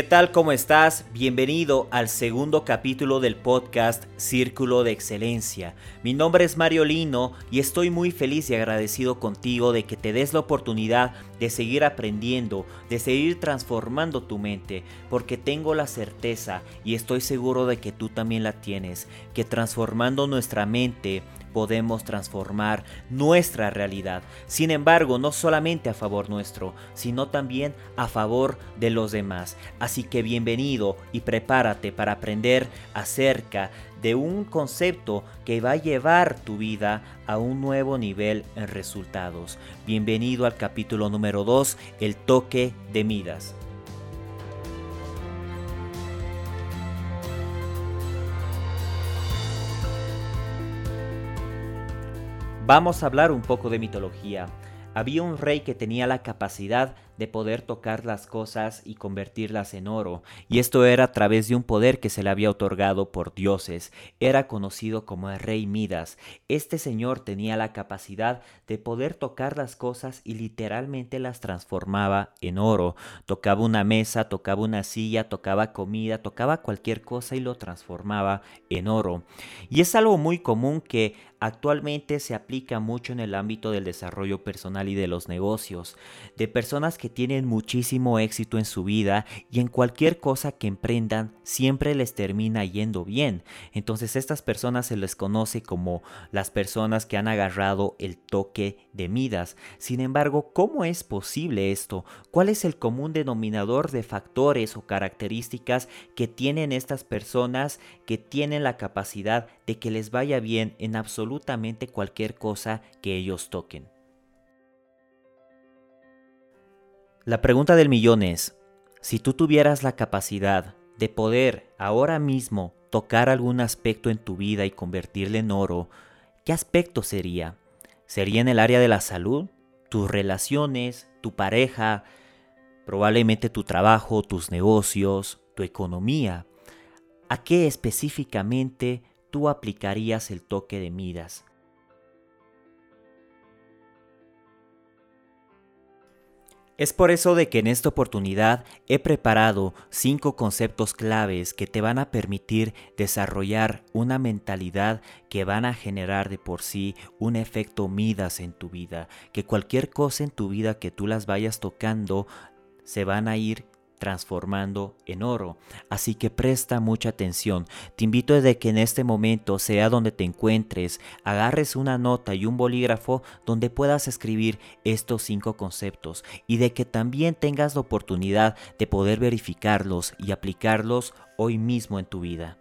¿Qué tal? ¿Cómo estás? Bienvenido al segundo capítulo del podcast Círculo de Excelencia. Mi nombre es Mario Lino y estoy muy feliz y agradecido contigo de que te des la oportunidad de seguir aprendiendo, de seguir transformando tu mente, porque tengo la certeza y estoy seguro de que tú también la tienes, que transformando nuestra mente, podemos transformar nuestra realidad. Sin embargo, no solamente a favor nuestro, sino también a favor de los demás. Así que bienvenido y prepárate para aprender acerca de un concepto que va a llevar tu vida a un nuevo nivel en resultados. Bienvenido al capítulo número 2, el toque de Midas. Vamos a hablar un poco de mitología. Había un rey que tenía la capacidad de poder tocar las cosas y convertirlas en oro, y esto era a través de un poder que se le había otorgado por dioses. Era conocido como el rey Midas. Este señor tenía la capacidad de poder tocar las cosas y literalmente las transformaba en oro. Tocaba una mesa, tocaba una silla, tocaba comida, tocaba cualquier cosa y lo transformaba en oro. Y es algo muy común que actualmente se aplica mucho en el ámbito del desarrollo personal y de los negocios, de personas que tienen muchísimo éxito en su vida y en cualquier cosa que emprendan siempre les termina yendo bien. Entonces estas personas se les conoce como las personas que han agarrado el toque de Midas. Sin embargo, ¿cómo es posible esto? ¿Cuál es el común denominador de factores o características que tienen estas personas que tienen la capacidad de que les vaya bien en absolutamente cualquier cosa que ellos toquen? La pregunta del millón es, si tú tuvieras la capacidad de poder ahora mismo tocar algún aspecto en tu vida y convertirle en oro, ¿qué aspecto sería? ¿Sería en el área de la salud? ¿Tus relaciones? ¿Tu pareja? Probablemente tu trabajo, tus negocios, tu economía. ¿A qué específicamente tú aplicarías el toque de Midas? Es por eso de que en esta oportunidad he preparado cinco conceptos claves que te van a permitir desarrollar una mentalidad que van a generar de por sí un efecto Midas en tu vida, que cualquier cosa en tu vida que tú las vayas tocando se van a ir transformando en oro. Así que presta mucha atención. Te invito a que en este momento, sea donde te encuentres, agarres una nota y un bolígrafo donde puedas escribir estos cinco conceptos y de que también tengas la oportunidad de poder verificarlos y aplicarlos hoy mismo en tu vida.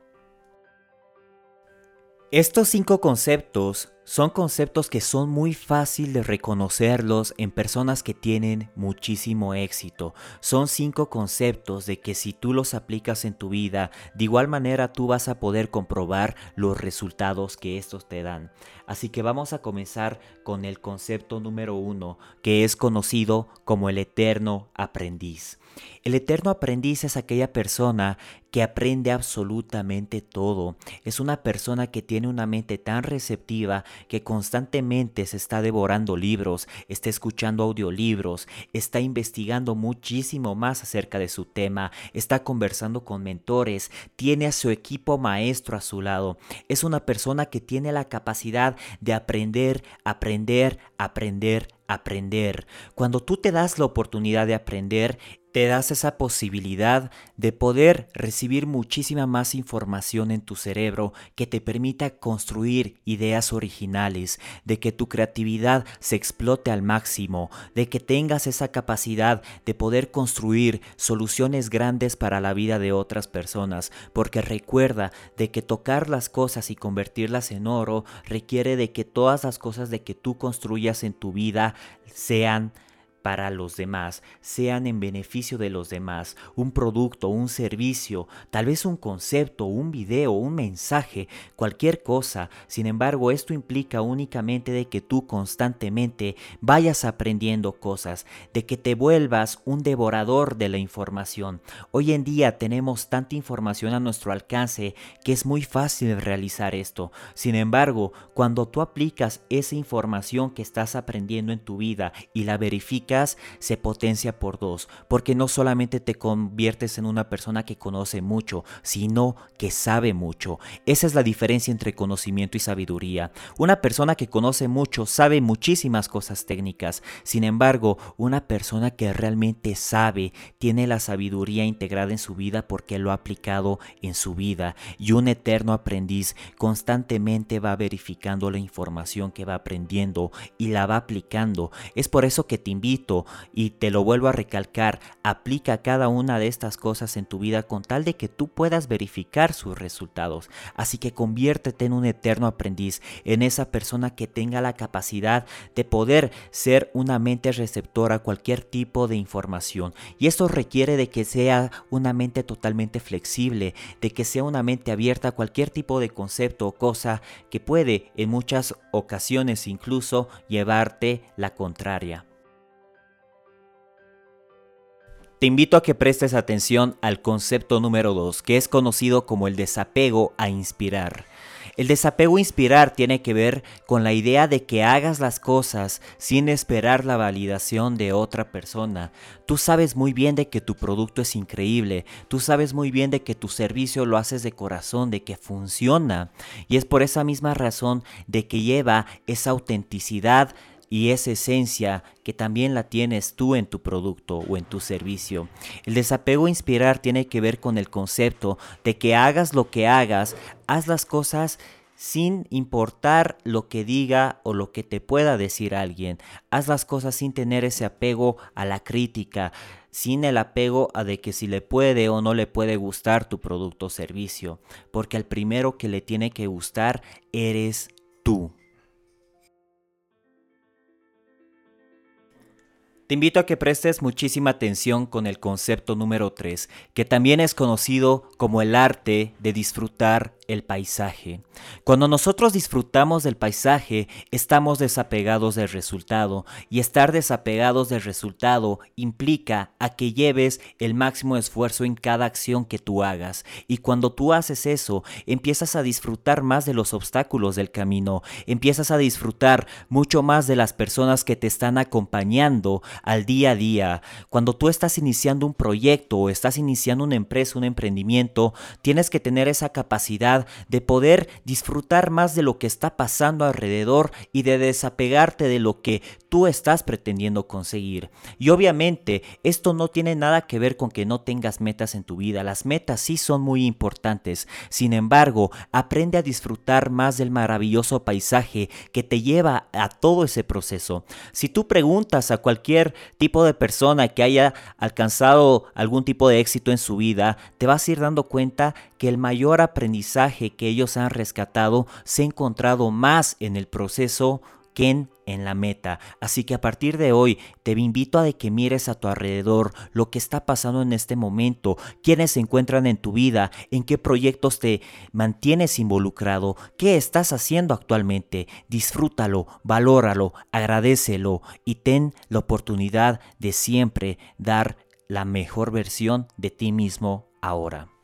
Estos cinco conceptos son conceptos que son muy fácil de reconocerlos en personas que tienen muchísimo éxito. Son cinco conceptos de que si tú los aplicas en tu vida, de igual manera tú vas a poder comprobar los resultados que estos te dan. Así que vamos a comenzar con el concepto número uno, que es conocido como el eterno aprendiz. El eterno aprendiz es aquella persona que aprende absolutamente todo. Es una persona que tiene una mente tan receptiva que constantemente se está devorando libros, está escuchando audiolibros, está investigando muchísimo más acerca de su tema, está conversando con mentores, tiene a su equipo maestro a su lado. Es una persona que tiene la capacidad de aprender, aprender, aprender, aprender. Cuando tú te das la oportunidad de aprender, te das esa posibilidad de poder recibir muchísima más información en tu cerebro que te permita construir ideas originales, de que tu creatividad se explote al máximo, de que tengas esa capacidad de poder construir soluciones grandes para la vida de otras personas, porque recuerda de que tocar las cosas y convertirlas en oro requiere de que todas las cosas de que tú construyas en tu vida sean para los demás, sean en beneficio de los demás, un producto, un servicio, tal vez un concepto, un video, un mensaje, cualquier cosa. Sin embargo, esto implica únicamente de que tú constantemente vayas aprendiendo cosas, de que te vuelvas un devorador de la información. Hoy en día tenemos tanta información a nuestro alcance que es muy fácil realizar esto. Sin embargo, cuando tú aplicas esa información que estás aprendiendo en tu vida y la verificas, se potencia por dos, porque no solamente te conviertes en una persona que conoce mucho, sino que sabe mucho. Esa es la diferencia entre conocimiento y sabiduría. Una persona que conoce mucho sabe muchísimas cosas técnicas, sin embargo, una persona que realmente sabe tiene la sabiduría integrada en su vida porque lo ha aplicado en su vida y un eterno aprendiz constantemente va verificando la información que va aprendiendo y la va aplicando. Es por eso que te invito y te lo vuelvo a recalcar, aplica cada una de estas cosas en tu vida con tal de que tú puedas verificar sus resultados. Así que conviértete en un eterno aprendiz, en esa persona que tenga la capacidad de poder ser una mente receptora a cualquier tipo de información. Y esto requiere de que sea una mente totalmente flexible, de que sea una mente abierta a cualquier tipo de concepto o cosa que puede en muchas ocasiones incluso llevarte la contraria. Te invito a que prestes atención al concepto número 2, que es conocido como el desapego a inspirar. El desapego a inspirar tiene que ver con la idea de que hagas las cosas sin esperar la validación de otra persona. Tú sabes muy bien de que tu producto es increíble, tú sabes muy bien de que tu servicio lo haces de corazón, de que funciona. Y es por esa misma razón de que lleva esa autenticidad y esa esencia que también la tienes tú en tu producto o en tu servicio. El desapego a inspirar tiene que ver con el concepto de que hagas lo que hagas, haz las cosas sin importar lo que diga o lo que te pueda decir alguien. Haz las cosas sin tener ese apego a la crítica, sin el apego a de que si le puede o no le puede gustar tu producto o servicio, porque al primero que le tiene que gustar eres tú. Te invito a que prestes muchísima atención con el concepto número 3, que también es conocido como el arte de disfrutar el paisaje. Cuando nosotros disfrutamos del paisaje, estamos desapegados del resultado y estar desapegados del resultado implica a que lleves el máximo esfuerzo en cada acción que tú hagas y cuando tú haces eso, empiezas a disfrutar más de los obstáculos del camino, empiezas a disfrutar mucho más de las personas que te están acompañando al día a día. Cuando tú estás iniciando un proyecto o estás iniciando una empresa, un emprendimiento, tienes que tener esa capacidad de poder disfrutar más de lo que está pasando alrededor y de desapegarte de lo que tú estás pretendiendo conseguir. Y obviamente esto no tiene nada que ver con que no tengas metas en tu vida. Las metas sí son muy importantes. Sin embargo, aprende a disfrutar más del maravilloso paisaje que te lleva a todo ese proceso. Si tú preguntas a cualquier tipo de persona que haya alcanzado algún tipo de éxito en su vida, te vas a ir dando cuenta que el mayor aprendizaje que ellos han rescatado se ha encontrado más en el proceso que en, la meta. Así que a partir de hoy te invito a que mires a tu alrededor lo que está pasando en este momento, quiénes se encuentran en tu vida, en qué proyectos te mantienes involucrado, qué estás haciendo actualmente. Disfrútalo, valóralo, agradecelo y ten la oportunidad de siempre dar la mejor versión de ti mismo ahora.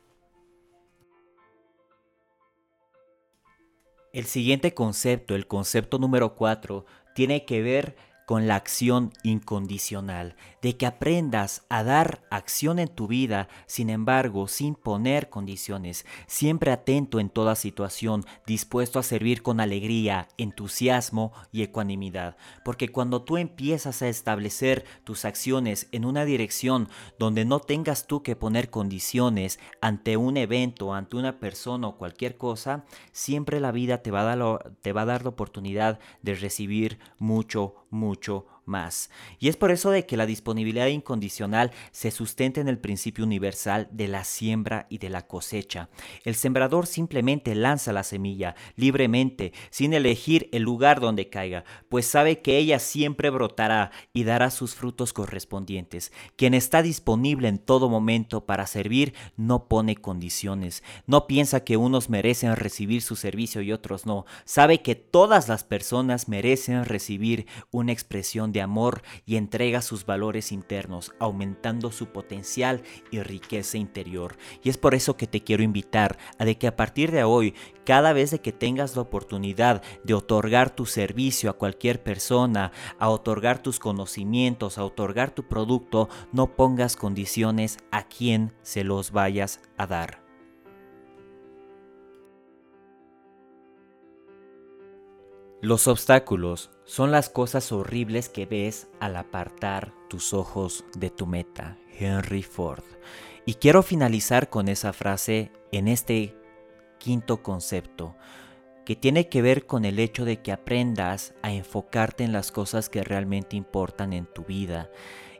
El siguiente concepto, el concepto número 4, tiene que ver con la acción incondicional, de que aprendas a dar acción en tu vida, sin embargo, sin poner condiciones, siempre atento en toda situación, dispuesto a servir con alegría, entusiasmo y ecuanimidad. Porque cuando tú empiezas a establecer tus acciones en una dirección donde no tengas tú que poner condiciones ante un evento, ante una persona o cualquier cosa, siempre la vida te va a dar, te va a dar la oportunidad de recibir mucho, mucho mucho más. Y es por eso de que la disponibilidad incondicional se sustenta en el principio universal de la siembra y de la cosecha. El sembrador simplemente lanza la semilla libremente, sin elegir el lugar donde caiga, pues sabe que ella siempre brotará y dará sus frutos correspondientes. Quien está disponible en todo momento para servir no pone condiciones, no piensa que unos merecen recibir su servicio y otros no, sabe que todas las personas merecen recibir una expresión amor y entrega sus valores internos, aumentando su potencial y riqueza interior. Y es por eso que te quiero invitar a de que a partir de hoy, cada vez de que tengas la oportunidad de otorgar tu servicio a cualquier persona, a otorgar tus conocimientos, a otorgar tu producto, no pongas condiciones a quien se los vayas a dar. Los obstáculos son las cosas horribles que ves al apartar tus ojos de tu meta. Henry Ford. Y quiero finalizar con esa frase en este quinto concepto, que tiene que ver con el hecho de que aprendas a enfocarte en las cosas que realmente importan en tu vida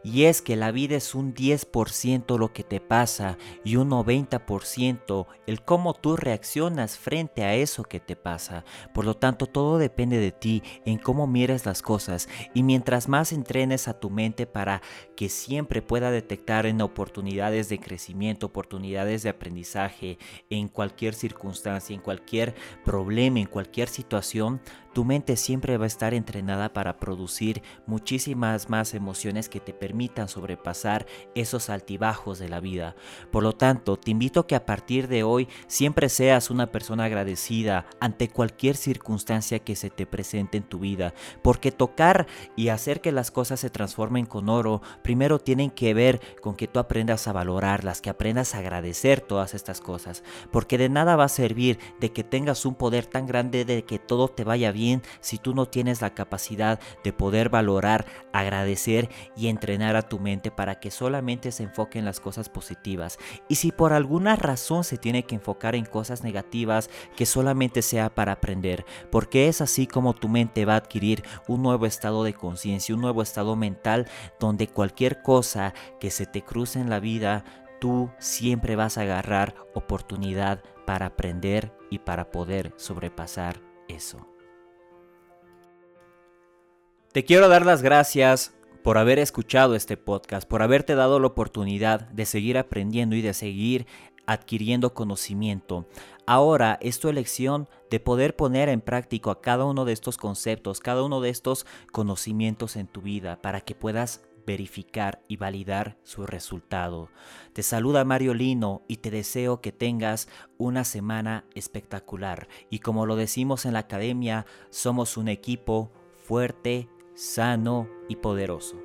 y es que la vida es un 10% lo que te pasa y un 90% el cómo tú reaccionas frente a eso que te pasa. Por lo tanto, todo depende de ti en cómo mires las cosas y mientras más entrenes a tu mente para que siempre pueda detectar en oportunidades de crecimiento, oportunidades de aprendizaje, en cualquier circunstancia, en cualquier problema, en cualquier situación, tu mente siempre va a estar entrenada para producir muchísimas más emociones que te permitan sobrepasar esos altibajos de la vida. Por lo tanto, te invito a que a partir de hoy siempre seas una persona agradecida ante cualquier circunstancia que se te presente en tu vida, porque tocar y hacer que las cosas se transformen con oro, primero tienen que ver con que tú aprendas a valorarlas, que aprendas a agradecer todas estas cosas, porque de nada va a servir de que tengas un poder tan grande de que todo te vaya bien si tú no tienes la capacidad de poder valorar, agradecer y entrenar a tu mente para que solamente se enfoque en las cosas positivas. Y si por alguna razón se tiene que enfocar en cosas negativas, que solamente sea para aprender, porque es así como tu mente va a adquirir un nuevo estado de conciencia, un nuevo estado mental donde cualquier cosa que se te cruce en la vida, tú siempre vas a agarrar oportunidad para aprender y para poder sobrepasar eso. Te quiero dar las gracias por haber escuchado este podcast, por haberte dado la oportunidad de seguir aprendiendo y de seguir adquiriendo conocimiento. Ahora es tu elección de poder poner en práctica cada uno de estos conceptos, cada uno de estos conocimientos en tu vida para que puedas verificar y validar su resultado. Te saluda Mario Lino y te deseo que tengas una semana espectacular. Y como lo decimos en la academia, somos un equipo fuerte, sano y poderoso.